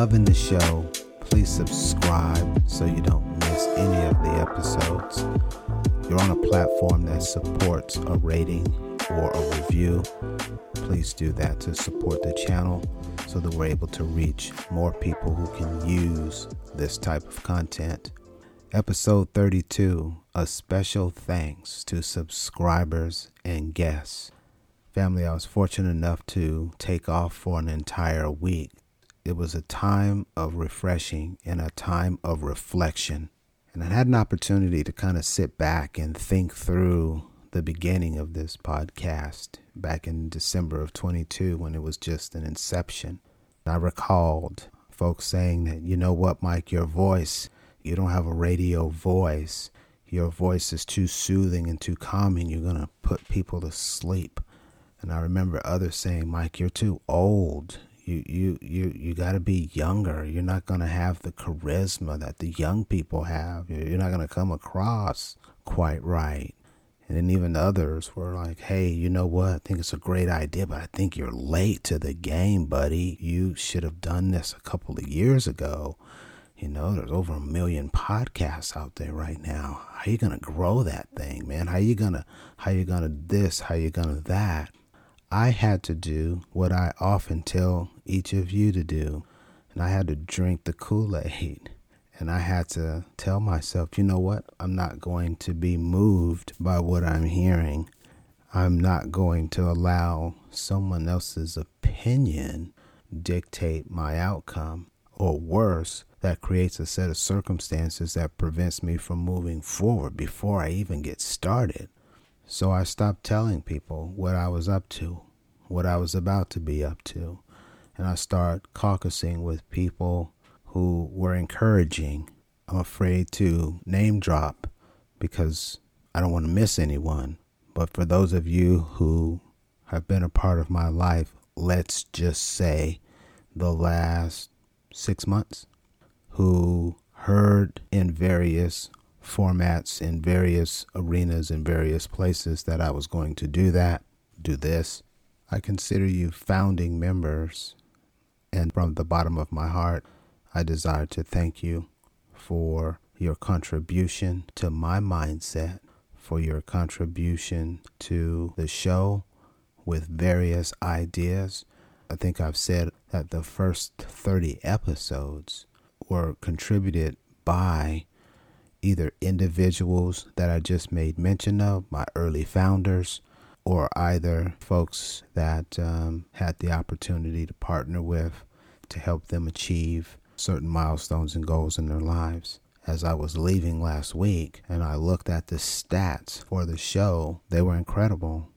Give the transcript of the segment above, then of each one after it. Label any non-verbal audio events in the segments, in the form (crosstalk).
loving the show, please subscribe so you don't miss any of the episodes. You're on a platform that supports a rating or a review. Please do that to support the channel so that we're able to reach more people who can use this type of content. Episode 32 A special thanks to subscribers and guests. Family, I was fortunate enough to take off for an entire week. It was a time of refreshing and a time of reflection. And I had an opportunity to kind of sit back and think through the beginning of this podcast back in December of 22 when it was just an inception. I recalled folks saying that, you know what, Mike, your voice, you don't have a radio voice. Your voice is too soothing and too calming. You're going to put people to sleep. And I remember others saying, Mike, you're too old. You you you you got to be younger. You're not going to have the charisma that the young people have. You're not going to come across quite right. And then even others were like, hey, you know what? I think it's a great idea, but I think you're late to the game, buddy. You should have done this a couple of years ago. You know, there's over a million podcasts out there right now. How are you gonna grow that thing, man? How you gonna how you gonna this, how you gonna that? I had to do what I often tell each of you to do, and I had to drink the Kool Aid. And I had to tell myself, you know what? I'm not going to be moved by what I'm hearing. I'm not going to allow someone else's opinion dictate my outcome, or worse, that creates a set of circumstances that prevents me from moving forward before I even get started. So I stopped telling people what I was up to, what I was about to be up to, and I started caucusing with people who were encouraging. I'm afraid to name drop because I don't want to miss anyone. But for those of you who have been a part of my life, let's just say the last six months, who heard in various formats in various arenas in various places that I was going to do that, do this. I consider you founding members, and from the bottom of my heart, I desire to thank you for your contribution to my mindset, for your contribution to the show with various ideas. I think I've said that the first 30 episodes were contributed by either individuals that I just made mention of, my early founders, or either folks that um, had the opportunity to partner with to help them achieve certain milestones and goals in their lives. As I was leaving last week and I looked at the stats for the show, they were incredible.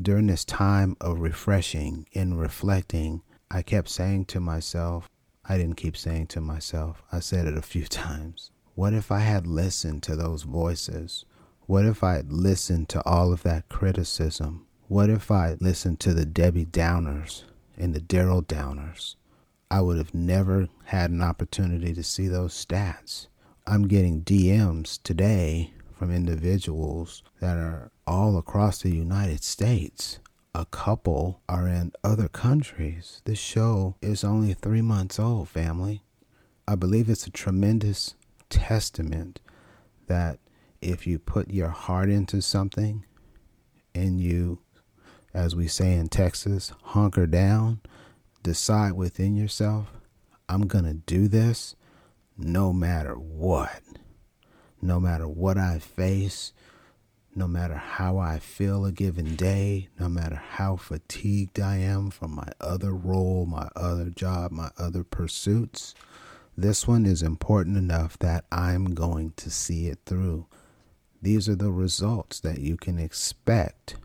During this time of refreshing and reflecting, I kept saying to myself, I didn't keep saying to myself, I said it a few (laughs) times. What if I had listened to those voices? What if I had listened to all of that criticism? What if I had listened to the Debbie Downers and the Daryl Downers? I would have never had an opportunity to see those stats. I'm getting DMs today from individuals that are all across the United States. A couple are in other countries. This show is only three months old, family. I believe it's a tremendous testament that if you put your heart into something and you, as we say in Texas, hunker down, decide within yourself, I'm going to do this no matter what. No matter what I face, no matter how I feel a given day, no matter how fatigued I am from my other role, my other job, my other pursuits, this one is important enough that I'm going to see it through. These are the results that you can expect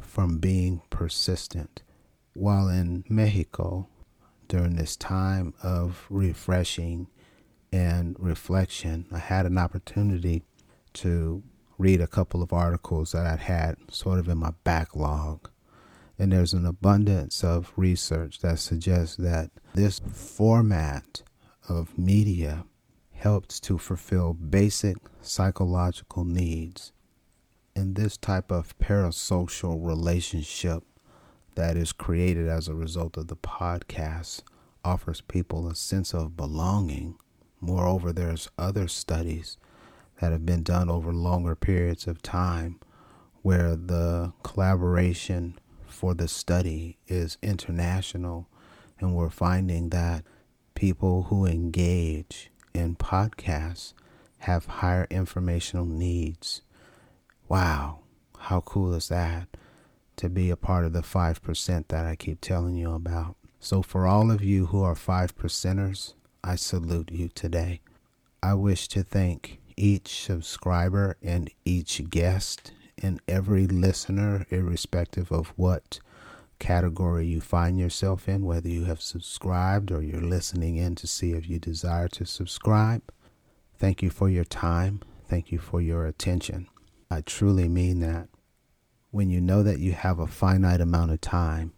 from being persistent. While in Mexico, during this time of refreshing and reflection, I had an opportunity to read a couple of articles that I'd had sort of in my backlog. And there's an abundance of research that suggests that this format of media helps to fulfill basic psychological needs. And this type of parasocial relationship that is created as a result of the podcast offers people a sense of belonging. Moreover, there's other studies that have been done over longer periods of time where the collaboration for the study is international and we're finding that people who engage in podcasts have higher informational needs. Wow, how cool is that to be a part of the 5% that I keep telling you about? So, for all of you who are 5 percenters, I salute you today. I wish to thank each subscriber and each guest and every listener, irrespective of what category you find yourself in, whether you have subscribed or you're listening in to see if you desire to subscribe. Thank you for your time. Thank you for your attention. I truly mean that. When you know that you have a finite amount of time,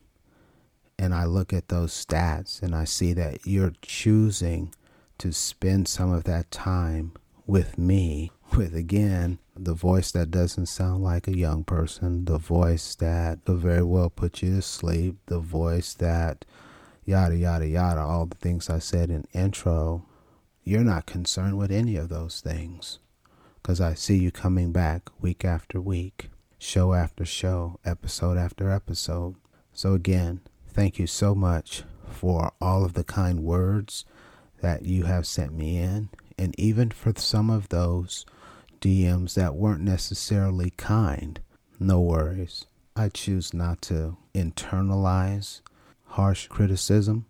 and I look at those stats and I see that you're choosing to spend some of that time with me, with again, the voice that doesn't sound like a young person, the voice that could very well put you to sleep, the voice that yada, yada, yada, all the things I said in intro, you're not concerned with any of those things. Because I see you coming back week after week, show after show, episode after episode. So, again, thank you so much for all of the kind words that you have sent me in and even for some of those DMs that weren't necessarily kind, no worries. I choose not to internalize harsh criticism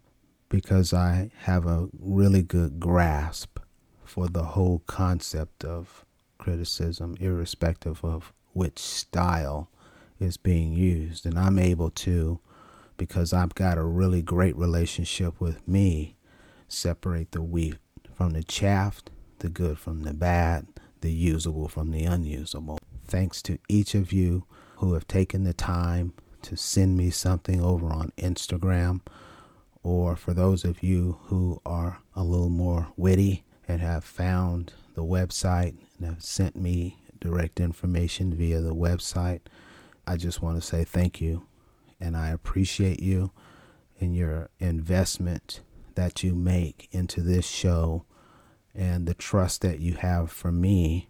because I have a really good grasp for the whole concept of criticism, irrespective of which style is being used. And I'm able to, because I've got a really great relationship with me, separate the wheat from the chaff, the good from the bad, the usable from the unusable. Thanks to each of you who have taken the time to send me something over on Instagram, or for those of you who are a little more witty and have found the website and have sent me direct information via the website, I just want to say thank you and I appreciate you and your investment that you make into this show and the trust that you have for me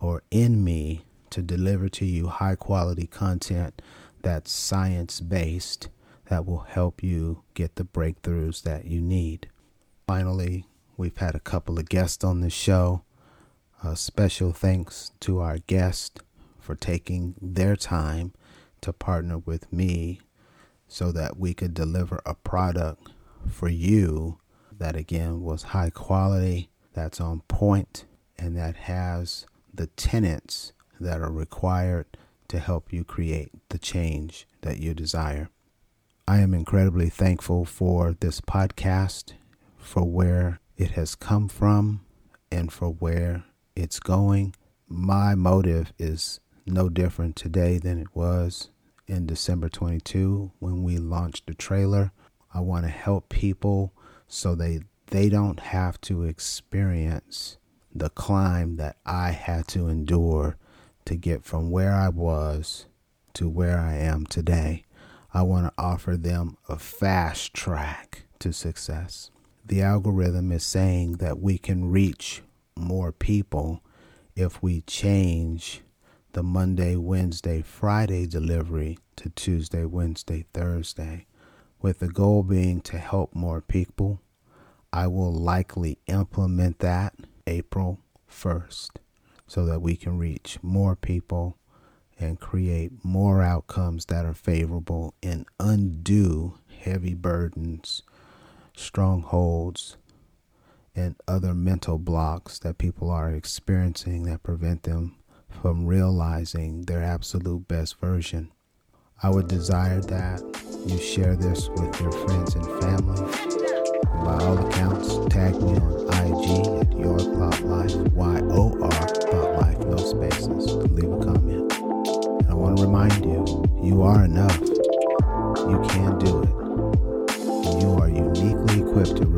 or in me to deliver to you high quality content that's science based that will help you get the breakthroughs that you need. Finally, we've had a couple of guests on the show. A special thanks to our guest for taking their time to partner with me so that we could deliver a product for you that again was high quality, that's on point, and that has the tenets that are required to help you create the change that you desire. I am incredibly thankful for this podcast, for where it has come from, and for where it's going. My motive is no different today than it was in December 22 when we launched the trailer. I want to help people so they they don't have to experience the climb that I had to endure to get from where I was to where I am today. I want to offer them a fast track to success. The algorithm is saying that we can reach more people if we change the Monday, Wednesday, Friday delivery to Tuesday, Wednesday, Thursday with the goal being to help more people. I will likely implement that April 1st so that we can reach more people and create more outcomes that are favorable and undo heavy burdens, strongholds, and other mental blocks that people are experiencing that prevent them from realizing their absolute best version. I would desire that you share this with your friends and family. By all accounts, tag me on IG at your thought life, Y O R thought life, no spaces. Leave a comment. And I want to remind you, you are enough. You can do it. You are uniquely equipped to.